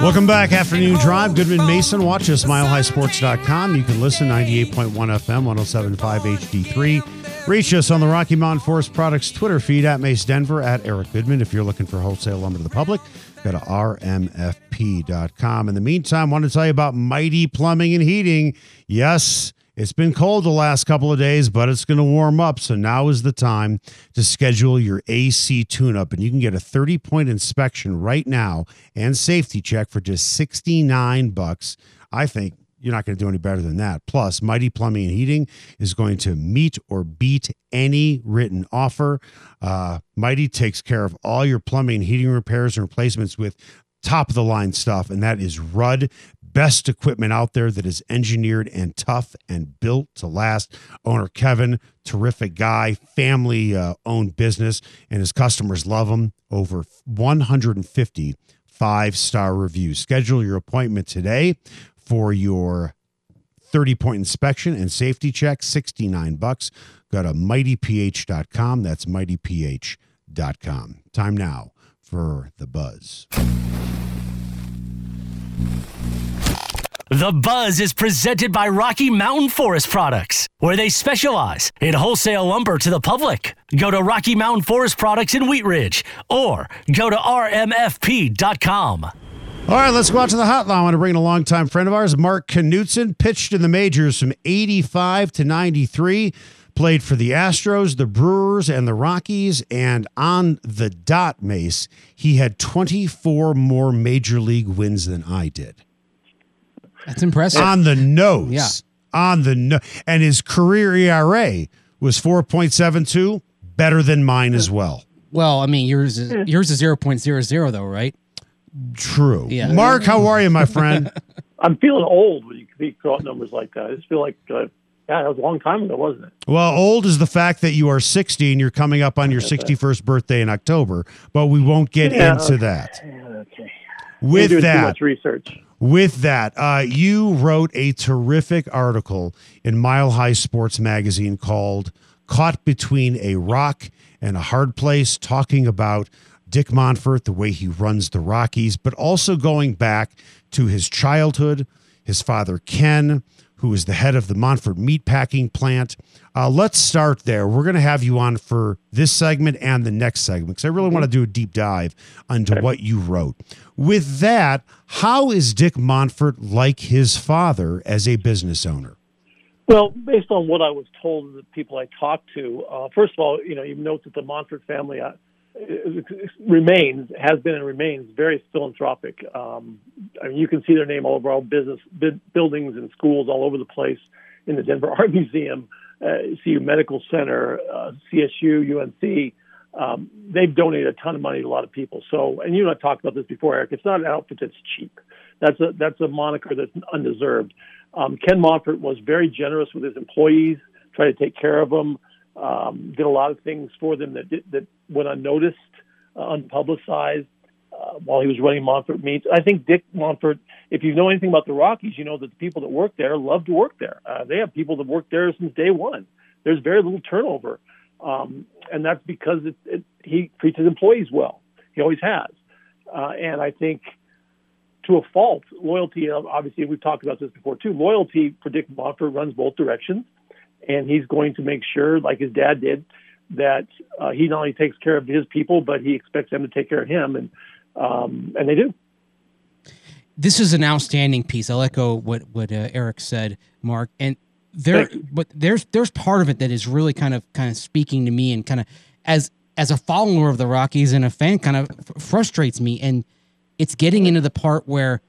Welcome back, Afternoon Drive. Goodman Mason. Watch us, milehighsports.com. You can listen 98.1 FM, 107.5 HD3. Reach us on the Rocky Mountain Forest Products Twitter feed at Mase Denver, at Eric Goodman. If you're looking for wholesale lumber to the public, go to rmfp.com. In the meantime, I want to tell you about Mighty Plumbing and Heating. Yes, it's been cold the last couple of days, but it's going to warm up. So now is the time to schedule your AC tune up. And you can get a 30 point inspection right now and safety check for just 69 bucks. I think you're not going to do any better than that. Plus, Mighty Plumbing and Heating is going to meet or beat any written offer. Uh, Mighty takes care of all your plumbing and heating repairs and replacements with top of the line stuff, and that is Ruud. Best equipment out there that is engineered and tough and built to last. Owner Kevin, terrific guy, family uh, owned business, and his customers love him. Over 150 five star reviews. Schedule your appointment today for your 30 point inspection and safety check, 69 bucks. Go to mightyph.com. That's mightyph.com. Time now for the buzz. The Buzz is presented by Rocky Mountain Forest Products, where they specialize in wholesale lumber to the public. Go to Rocky Mountain Forest Products in Wheat Ridge or go to rmfp.com. All right, let's go out to the hotline. I want to bring in a longtime friend of ours, Mark Knudson, pitched in the majors from 85 to 93, played for the Astros, the Brewers, and the Rockies. And on the dot, Mase, he had 24 more major league wins than I did. That's impressive. On the nose. Yeah. On the nose. And his career ERA was 4.72, better than mine as well. well, I mean, yours is yours is zero point zero zero though, right? True. Yeah. Mark, how are you, my friend? I'm feeling old when you speak throw out numbers like that. I just feel like, uh, yeah, that was a long time ago, wasn't it? Well, old is the fact that you are 60 and you're coming up on your 61st birthday in October, but we won't get Yeah, into okay. that. Yeah, okay. With doing too that, much research. with that, uh, you wrote a terrific article in Mile High Sports Magazine called Caught Between a Rock and a Hard Place, talking about Dick Monfort, the way he runs the Rockies, but also going back to his childhood, his father Ken, who is the head of the Monfort meatpacking plant. Uh, let's start there. We're going to have you on for this segment and the next segment because I really want to do a deep dive onto what you wrote. With that, how is Dick Monfort like his father as a business owner? Well, based on what I was told, the people I talked to, uh, first of all, you know, you note that the Monfort family uh, remains, has been and remains very philanthropic. Um, I mean, you can see their name all over all business buildings and schools all over the place in the Denver Art Museum, uh, CU Medical Center, uh, CSU, UNC. Um, they've donated a ton of money to a lot of people. So, and you and I talked about this before, Eric. It's not an outfit that's cheap. That's a that's a moniker that's undeserved. Um, Ken Monfort was very generous with his employees, tried to take care of them, um, did a lot of things for them that did, that went unnoticed, uh, unpublicized uh, while he was running Monfort Meats. I think Dick Monfort, if you know anything about the Rockies, you know that the people that work there love to work there. Uh, they have people that work there since day one. There's very little turnover, um, and that's because it, it, he treats his employees well. He always has, uh, and I think to a fault, loyalty. Obviously, we've talked about this before too. Loyalty for Dick Monfort runs both directions, and he's going to make sure, like his dad did, that uh, he not only takes care of his people, but he expects them to take care of him, and um, and they do. This is an outstanding piece. I'll echo what what uh, Eric said, Mark. And there, but there's there's part of it that is really kind of kind of speaking to me and kind of as as a follower of the Rockies and a fan, kind of frustrates me. And it's getting into the part where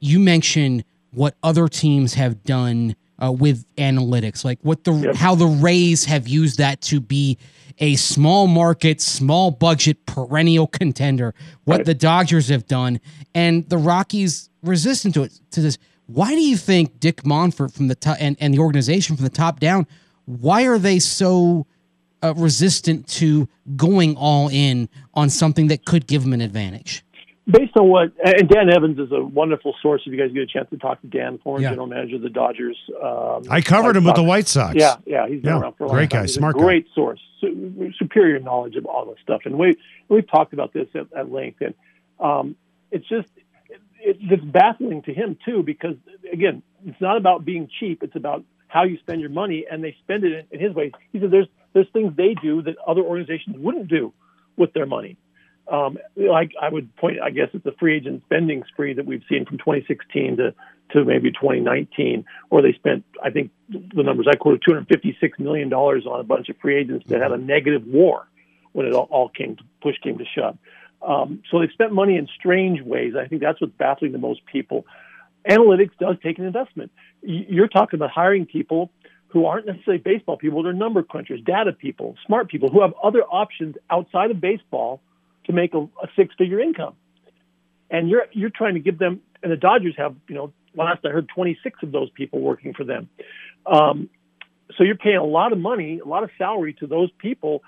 you mention what other teams have done uh, with analytics, like what the Yep. how the Rays have used that to be a small market, small budget, perennial contender. What Right. the Dodgers have done, and the Rockies resistant to it. To this, Why do you think Dick Monfort from the top and, and the organization from the top down, why are they so uh, resistant to going all in on something that could give them an advantage? Based on what and Dan Evans is a wonderful source. If you guys get a chance to talk to Dan, former Yeah. general manager of the Dodgers, um, I covered him with the White Sox. Yeah, yeah, he's been Yeah, around for a long great time. guy, He's smart a guy. great source, su- superior knowledge of all this stuff, and we we've talked about this at, at length. And um, it's just it, it's baffling to him too because again, it's not about being cheap; it's about how you spend your money, and they spend it in, in his way. He said there's there's things they do that other organizations wouldn't do with their money. Um, like I would point, I guess it's the free agent spending spree that we've seen from 2016 to to maybe 2019, where they spent, I think the numbers I quoted, 256 million dollars on a bunch of free agents that had a negative WAR when it all, all came to push came to shove. Um, so they spent money in strange ways. I think that's what's baffling the most people. Analytics does take an investment. You're talking about hiring people who aren't necessarily baseball people; they're number crunchers, data people, smart people who have other options outside of baseball to make a, a six-figure income. And you're you're trying to give them, and the Dodgers have, you know, last I heard, 26 of those people working for them. Um, so you're paying a lot of money, a lot of salary to those people.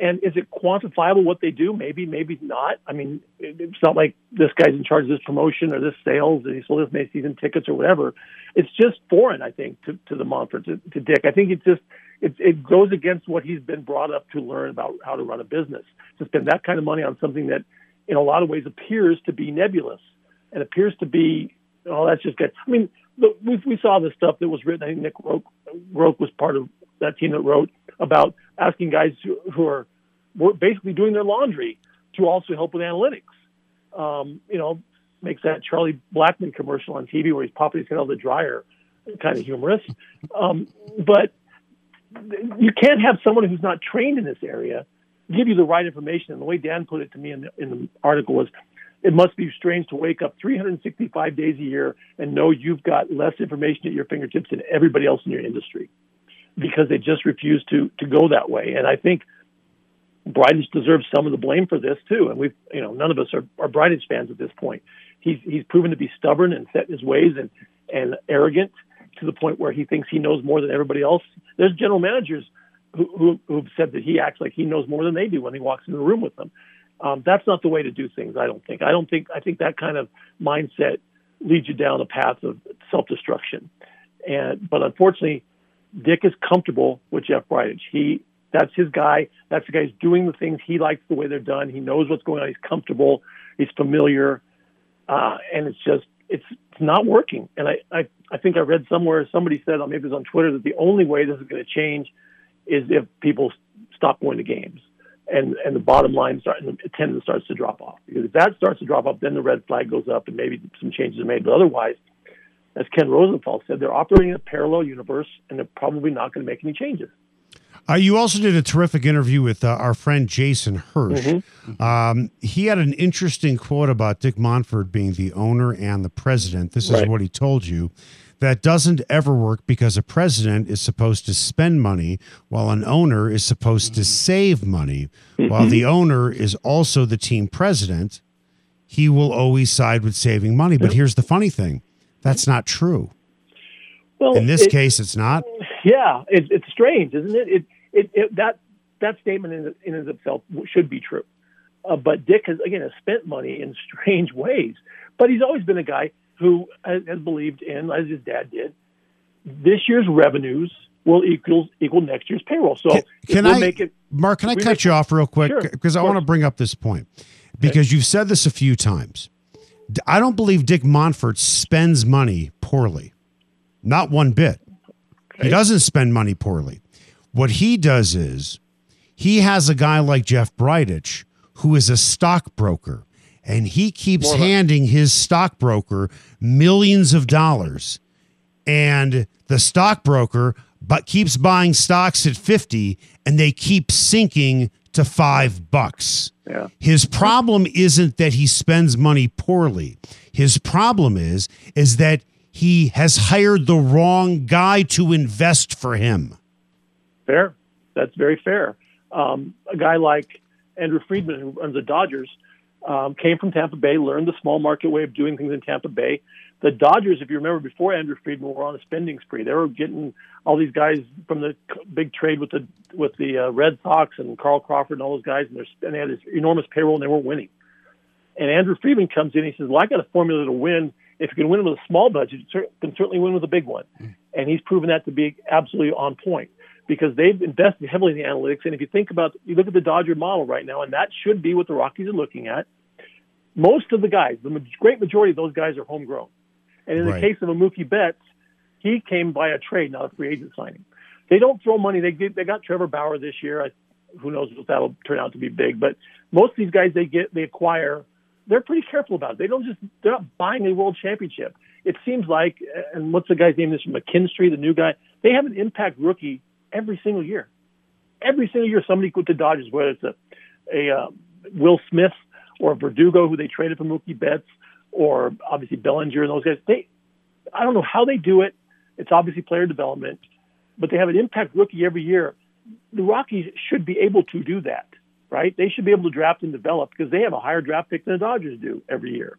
And is it quantifiable what they do? Maybe, maybe not. I mean, it's not like this guy's in charge of this promotion or this sales, and he sold this many season tickets or whatever. It's just foreign, I think, to, to the Monfort, to, to Dick. I think it just it, it goes against what he's been brought up to learn about how to run a business. To spend that kind of money on something that, in a lot of ways, appears to be nebulous and appears to be, oh, that's just good. I mean, the, we, we saw the stuff that was written. I think Nick Groke, Groke was part of that team that wrote about asking guys who, who are were basically doing their laundry to also help with analytics. Um, you know, makes that Charlie Blackmon commercial on TV where he's popping his head out of the dryer kind of humorous. Um, but you can't have someone who's not trained in this area give you the right information. And the way Dan put it to me in the, in the article was, it must be strange to wake up 365 days a year and know you've got less information at your fingertips than everybody else in your industry because they just refuse to to go that way. And I think Bridich deserves some of the blame for this too. And we've, you know, none of us are, are Bridich fans at this point. He's he's proven to be stubborn and set in his ways and and arrogant to the point where he thinks he knows more than everybody else. There's general managers who, who who've said that he acts like he knows more than they do when he walks into the room with them. Um, that's not the way to do things. I don't think. I don't think. I think that kind of mindset leads you down a path of self-destruction. And but unfortunately, Dick is comfortable with Jeff Bridich. He that's his guy. That's the guy who's doing the things he likes the way they're done. He knows what's going on. He's comfortable. He's familiar, uh, and it's just it's, it's not working. And I, I I think I read somewhere somebody said, maybe it was on Twitter, that the only way this is going to change is if people stop going to games. And, and the bottom line start and the attendance starts to drop off because if that starts to drop off, then the red flag goes up and maybe some changes are made. But otherwise, as Ken Rosenthal said, they're operating in a parallel universe and they're probably not going to make any changes. Uh, you also did a terrific interview with uh, our friend Jason Hirsch. Um, he had an interesting quote about Dick Monfort being the owner and the president. This is Right. what he told you. That doesn't ever work because a president is supposed to spend money while an owner is supposed to save money. While the owner is also the team president, he will always side with saving money. But here's the funny thing that's not true. Well, In this it- case, it's not. Yeah, it, it's strange, isn't it? It, it, it that that statement in, in and of itself should be true. Uh, but Dick has again has spent money in strange ways. But he's always been a guy who has, has believed in, as his dad did, this year's revenues will equal equal next year's payroll. So if Can we'll I, make it? Mark? Can I cut you off real quick Sure, because I want to bring up this point because you've said this a few times. I don't believe Dick Monfort spends money poorly, not one bit. He doesn't spend money poorly. What he does is he has a guy like Jeff Bridich who is a stockbroker, and he keeps More handing his stockbroker millions of dollars and the stockbroker but keeps buying stocks at 50 and they keep sinking to 5 bucks. Yeah. His problem isn't that he spends money poorly. His problem is is that he has hired the wrong guy to invest for him. Fair. That's very fair. Um, a guy like Andrew Friedman, who runs the Dodgers, um, came from Tampa Bay, learned the small market way of doing things in Tampa Bay, The Dodgers, if you remember, before Andrew Friedman were on a spending spree. They were getting all these guys from the big trade with the with the uh, Red Sox and Carl Crawford and all those guys, and, and they had this enormous payroll and they weren't winning. And Andrew Friedman comes in. He says, "Well, I got a formula to win. If you can win with a small budget, you can certainly win with a big one." And he's proven that to be absolutely on point because they've invested heavily in the analytics. And if you think about, you look at the Dodger model right now, and that should be what the Rockies are looking at. Most of the guys, the great majority of those guys are homegrown. And in right. the case of a Mookie Betts, he came by a trade, not a free agent signing. They don't throw money. They get, they got Trevor Bauer this year. I, who knows if that'll turn out to be big, but most of these guys they get they acquire they're pretty careful about it. They don't just they're not buying a world championship. It seems like, and what's the guy's name? This McKinstry, the new guy. They have an impact rookie every single year. Every single year, somebody with the Dodgers, whether it's a a uh, Will Smith or Verdugo, who they traded for Mookie Betts, or obviously Bellinger and those guys. They, I don't know how they do it. It's obviously player development, but they have an impact rookie every year. The Rockies should be able to do that right? They should be able to draft and develop because they have a higher draft pick than the Dodgers do every year.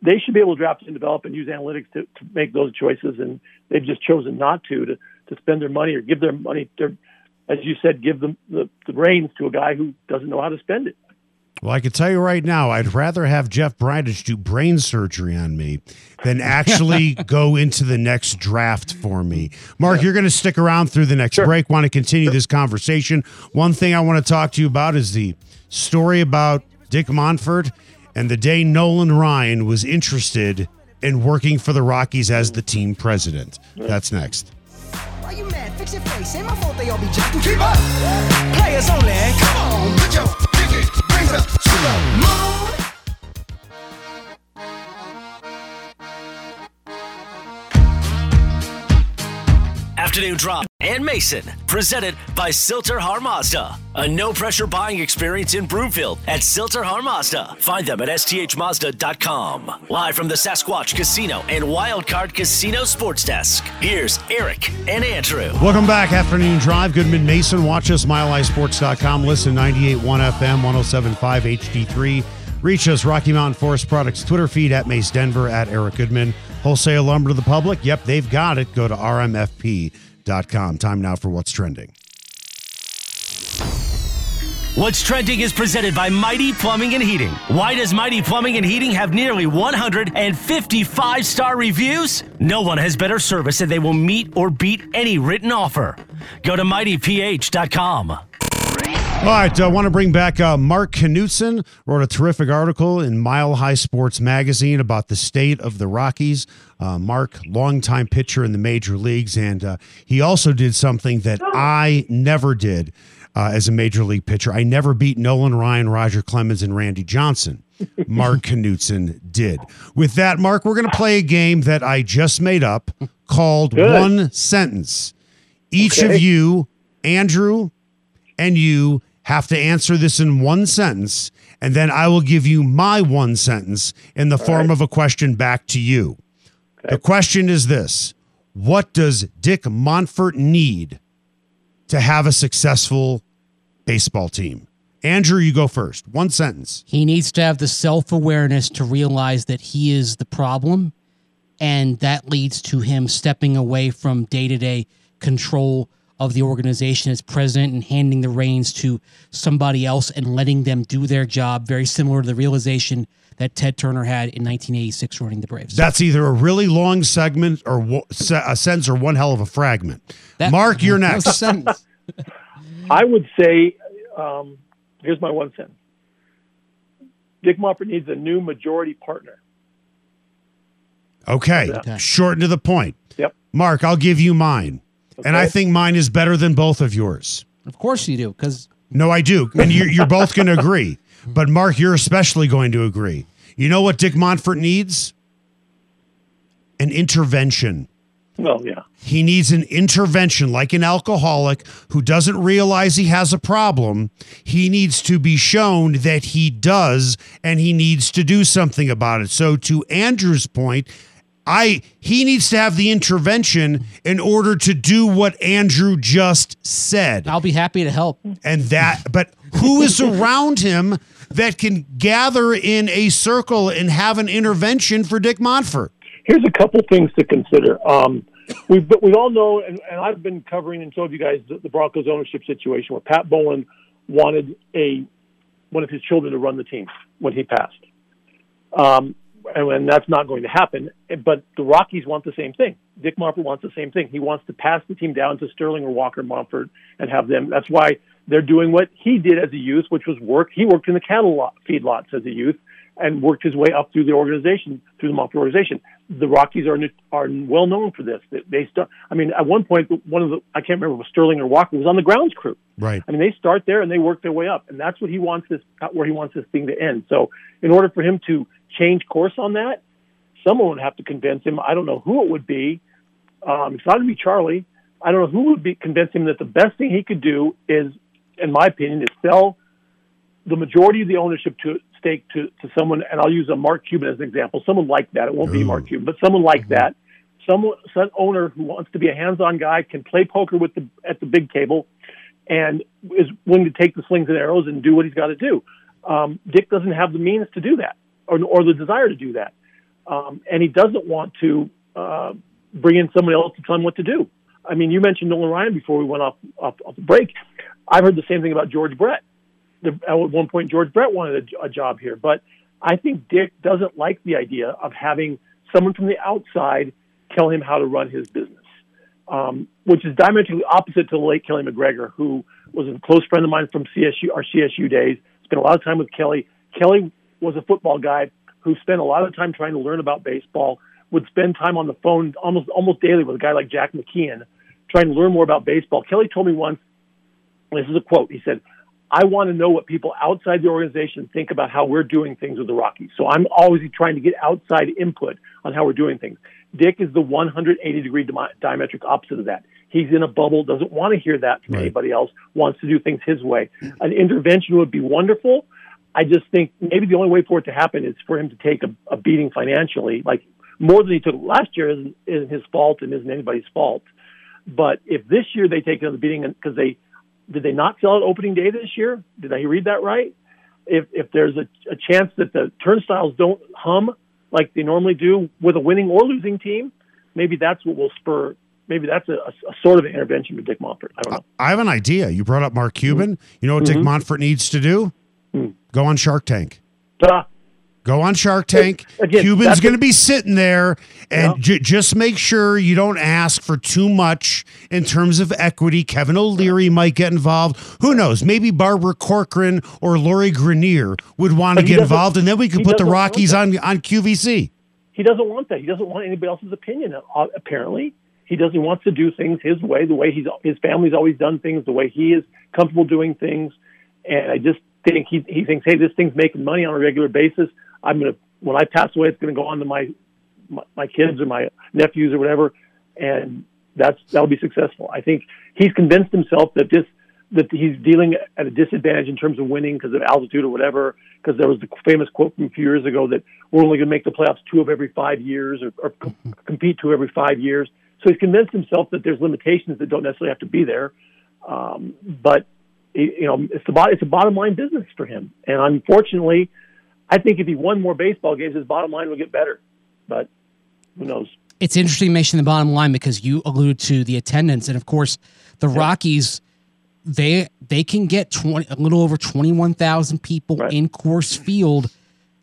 They should be able to draft and develop and use analytics to, to make those choices, and they've just chosen not to to, to spend their money or give their money, to, as you said, give them the, the reins to a guy who doesn't know how to spend it. Well, I can tell you right now, I'd rather have Jeff Bridich do brain surgery on me than actually go into the next draft for me. Mark, yeah. you're going to stick around through the next sure. break. Want to continue sure. this conversation? One thing I want to talk to you about is the story about Dick Monfort and the day Nolan Ryan was interested in working for the Rockies as the team president. That's next. Why you mad? Fix your face. Ain't my fault they all be jacking. Keep up. Players only. Come on, put your Afternoon Drop and Mason, presented by Sill-TerHar Mazda. A no pressure buying experience in Broomfield at Sill-TerHar Mazda. Find them at sthmazda.com. Live from the Sasquatch Casino and Wildcard Casino Sports Desk. Here's Eric and Andrew. Welcome back, Afternoon Drive. Goodman Mason. Watch us, milehighsports.com. Listen 98.1 FM, 107.5 HD3. Reach us, Rocky Mountain Forest Products Twitter feed at Mase Denver, at Eric Goodman. Wholesale lumber to the public. Yep, they've got it. Go to rmfp.com. Time now for what's trending. What's Trending is presented by Mighty Plumbing and Heating. Why does Mighty Plumbing and Heating have nearly 155 star reviews? No one has better service and they will meet or beat any written offer. Go to mightyph.com. All right, I uh, want to bring back uh, Mark Knudson. Wrote a terrific article in Mile High Sports Magazine about the state of the Rockies. Uh, Mark, longtime pitcher in the major leagues, and uh, he also did something that I never did uh, as a major league pitcher. I never beat Nolan Ryan, Roger Clemens, and Randy Johnson. Mark Knudson did. With that, Mark, we're going to play a game that I just made up called Good. One Sentence. Each okay. of you, Andrew and you, have to answer this in one sentence, and then I will give you my one sentence in the All form right. of a question back to you. Okay. The question is this What does Dick Monfort need to have a successful baseball team? Andrew, you go first. One sentence. He needs to have the self awareness to realize that he is the problem. And that leads to him stepping away from day to day control of the organization as president and handing the reins to somebody else and letting them do their job, very similar to the realization that Ted Turner had in 1986 running the Braves. That's either a really long segment or a sentence or one hell of a fragment. That, Mark, you're next. I would say, um, here's my one sentence. Dick Monfort needs a new majority partner. Okay. okay. Short to the point. Yep. Mark, I'll give you mine. Okay. And I think mine is better than both of yours. Of course you do, because. No, I do. And you're, you're both going to agree. But Mark, you're especially going to agree. You know what Dick Monfort needs? An intervention. Well, yeah. He needs an intervention like an alcoholic who doesn't realize he has a problem. He needs to be shown that he does and he needs to do something about it. So to Andrew's point, I he needs to have the intervention in order to do what Andrew just said. I'll be happy to help. And that but who is around him that can gather in a circle and have an intervention for Dick Monfort? here's a couple things to consider. Um, we we all know, and, and, I've been covering and showed you guys the, the, Broncos ownership situation where Pat Bowlen wanted a one of his children to run the team when he passed, um, and, that's not going to happen. But the Rockies want the same thing. Dick Monfort wants the same thing. He wants to pass the team down to Sterling or Walker Monfort and have them. That's why they're doing what he did as a youth, which was work. He worked in the cattle lot, feedlots as a youth and worked his way up through the organization, through the Monfort organization. The Rockies are are well known for this. They they start. I mean, at one point, one of the I can't remember was Sterling or Walker was on the grounds crew. Right. I mean, they start there and they work their way up, and that's what he wants this where he wants this thing to end. So, in order for him to change course on that, someone would have to convince him. I don't know who it would be. Um, it's not going to be Charlie. I don't know who would be convince him that the best thing he could do is, in my opinion, is sell the majority of the ownership to stake to, to someone, and I'll use a Mark Cuban as an example, someone like that. It won't Ooh. be Mark Cuban, but someone like mm-hmm. that. Someone, some owner who wants to be a hands-on guy, can play poker with the at the big table, and is willing to take the slings and arrows and do what he's got to do. Um, Dick doesn't have the means to do that, or, or the desire to do that, um, and he doesn't want to uh, bring in somebody else to tell him what to do. I mean, you mentioned Nolan Ryan before we went off, off, off the break. I've heard the same thing about George Brett the, at one point George Brett wanted a, a job here, but I think Dick doesn't like the idea of having someone from the outside tell him how to run his business, um, which is diametrically opposite to the late Keli McGregor, who was a close friend of mine from CSU, our CSU days. Spent a lot of time with Keli. Keli was a football guy who spent a lot of time trying to learn about baseball. Would spend time on the phone almost almost daily with a guy like Jack McKeon, trying to learn more about baseball. Keli told me once. This is a quote. He said, I want to know what people outside the organization think about how we're doing things with the Rockies. So I'm always trying to get outside input on how we're doing things. Dick is the 180 degree diametric opposite of that. He's in a bubble, doesn't want to hear that from right. anybody else, wants to do things his way. An intervention would be wonderful. I just think maybe the only way for it to happen is for him to take a, a beating financially, like more than he took last year isn't, isn't his fault and isn't anybody's fault. But if this year they take another beating because they did they not sell it opening day this year? Did I read that right? If if there's a, a chance that the turnstiles don't hum like they normally do with a winning or losing team, maybe that's what will spur. Maybe that's a, a, a sort of intervention for Dick Monfort. I don't know. I have an idea. You brought up Mark Cuban. Mm-hmm. You know what mm-hmm. Dick Monfort needs to do? Mm-hmm. Go on Shark Tank. Ah, Go on Shark Tank. Again, Cuban's going to be sitting there, and yeah. just make sure you don't ask for too much in terms of equity. Kevin O'Leary might get involved. Who knows? Maybe Barbara Corcoran or Lori Greiner would want to get involved, and then we could put the Rockies on on QVC. He doesn't want that. He doesn't want anybody else's opinion. Uh, apparently, he doesn't want to do things his way, the way he's his family's always done things, the way he is comfortable doing things. And I just think he he thinks, hey, this thing's making money on a regular basis. I'm gonna when I pass away, it's gonna go on to my my, my kids or my nephews or whatever, and that's that'll be successful. I think he's convinced himself that this that he's dealing at a disadvantage in terms of winning because of altitude or whatever. Because there was the famous quote from a few years ago that we're only going to make the playoffs two of every five years or, or compete two every five years. So he's convinced himself that there's limitations that don't necessarily have to be there. Um, but you know, it's the it's a bottom line business for him, and unfortunately, I think if he won more baseball games, his bottom line would get better. But who knows? It's interesting mentioning the bottom line because you alluded to the attendance, and of course, the. Rockies they they can get 20, a little over twenty one thousand people right. in Coors Field.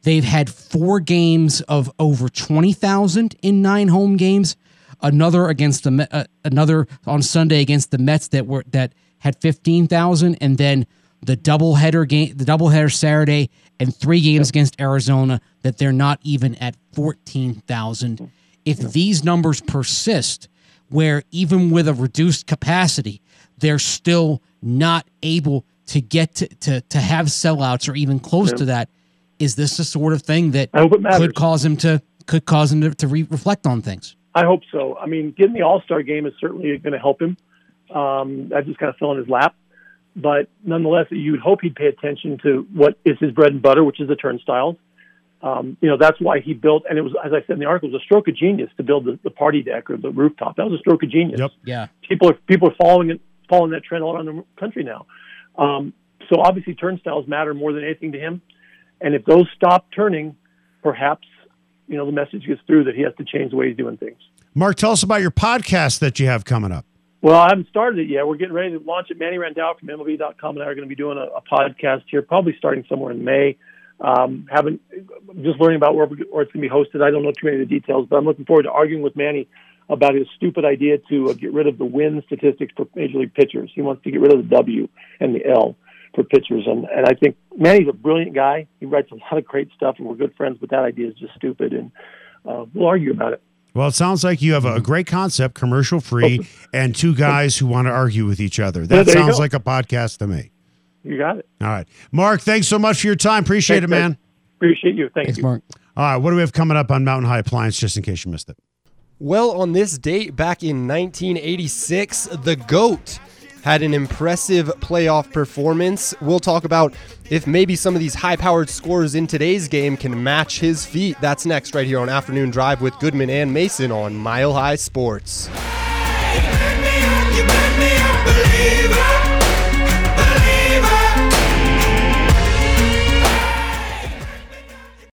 They've had four games of over twenty thousand in nine home games. Another against the uh, another on Sunday against the Mets that were that had fifteen thousand, and then the doubleheader game, the doubleheader Saturday, and three games against Arizona that they're not even at fourteen thousand. If these numbers persist, where even with a reduced capacity, they're still not able to get to, to, to have sellouts or even close yeah. to that, is this the sort of thing that could cause him to could cause him to, to re- reflect on things? I hope so. I mean, getting the All Star game is certainly going to help him. Um, that just kind of fell in his lap but nonetheless, you'd hope he'd pay attention to what is his bread and butter, which is the turnstiles. Um, you know, that's why he built, and it was, as I said in the article, it was a stroke of genius to build the, the party deck or the rooftop. That was a stroke of genius. Yep. Yeah. People are people are following it, following that trend all around the country now. Um, so obviously, turnstiles matter more than anything to him. And if those stop turning, perhaps you know the message gets through that he has to change the way he's doing things. Mark, tell us about your podcast that you have coming up. Well, I haven't started it yet. We're getting ready to launch it. Manny Randhawa from MLB.com and I are going to be doing a, a podcast here, probably starting somewhere in May. Um, haven't just learning about where, where it's going to be hosted. I don't know too many of the details, but I'm looking forward to arguing with Manny about his stupid idea to uh, get rid of the win statistics for major league pitchers. He wants to get rid of the W and the L for pitchers, and and I think Manny's a brilliant guy. He writes a lot of great stuff, and we're good friends. But that idea is just stupid, and uh, we'll argue about it. Well, it sounds like you have a mm-hmm. great concept, commercial free, oh, and two guys who want to argue with each other. That there you sounds like a podcast to me. You got it. All right. Mark, thanks so much for your time. Appreciate Thanks, it, man. guys. Appreciate you. Thank Thanks, you. Mark. All right. What do we have coming up on Mountain High Appliance, just in case you missed it? Well, on this date back in 1986, the GOAT had an impressive playoff performance. We'll talk about if maybe some of these high powered scores in today's game can match his feat. That's next, right here on Afternoon Drive with Goodman and Mason on Mile High Sports. You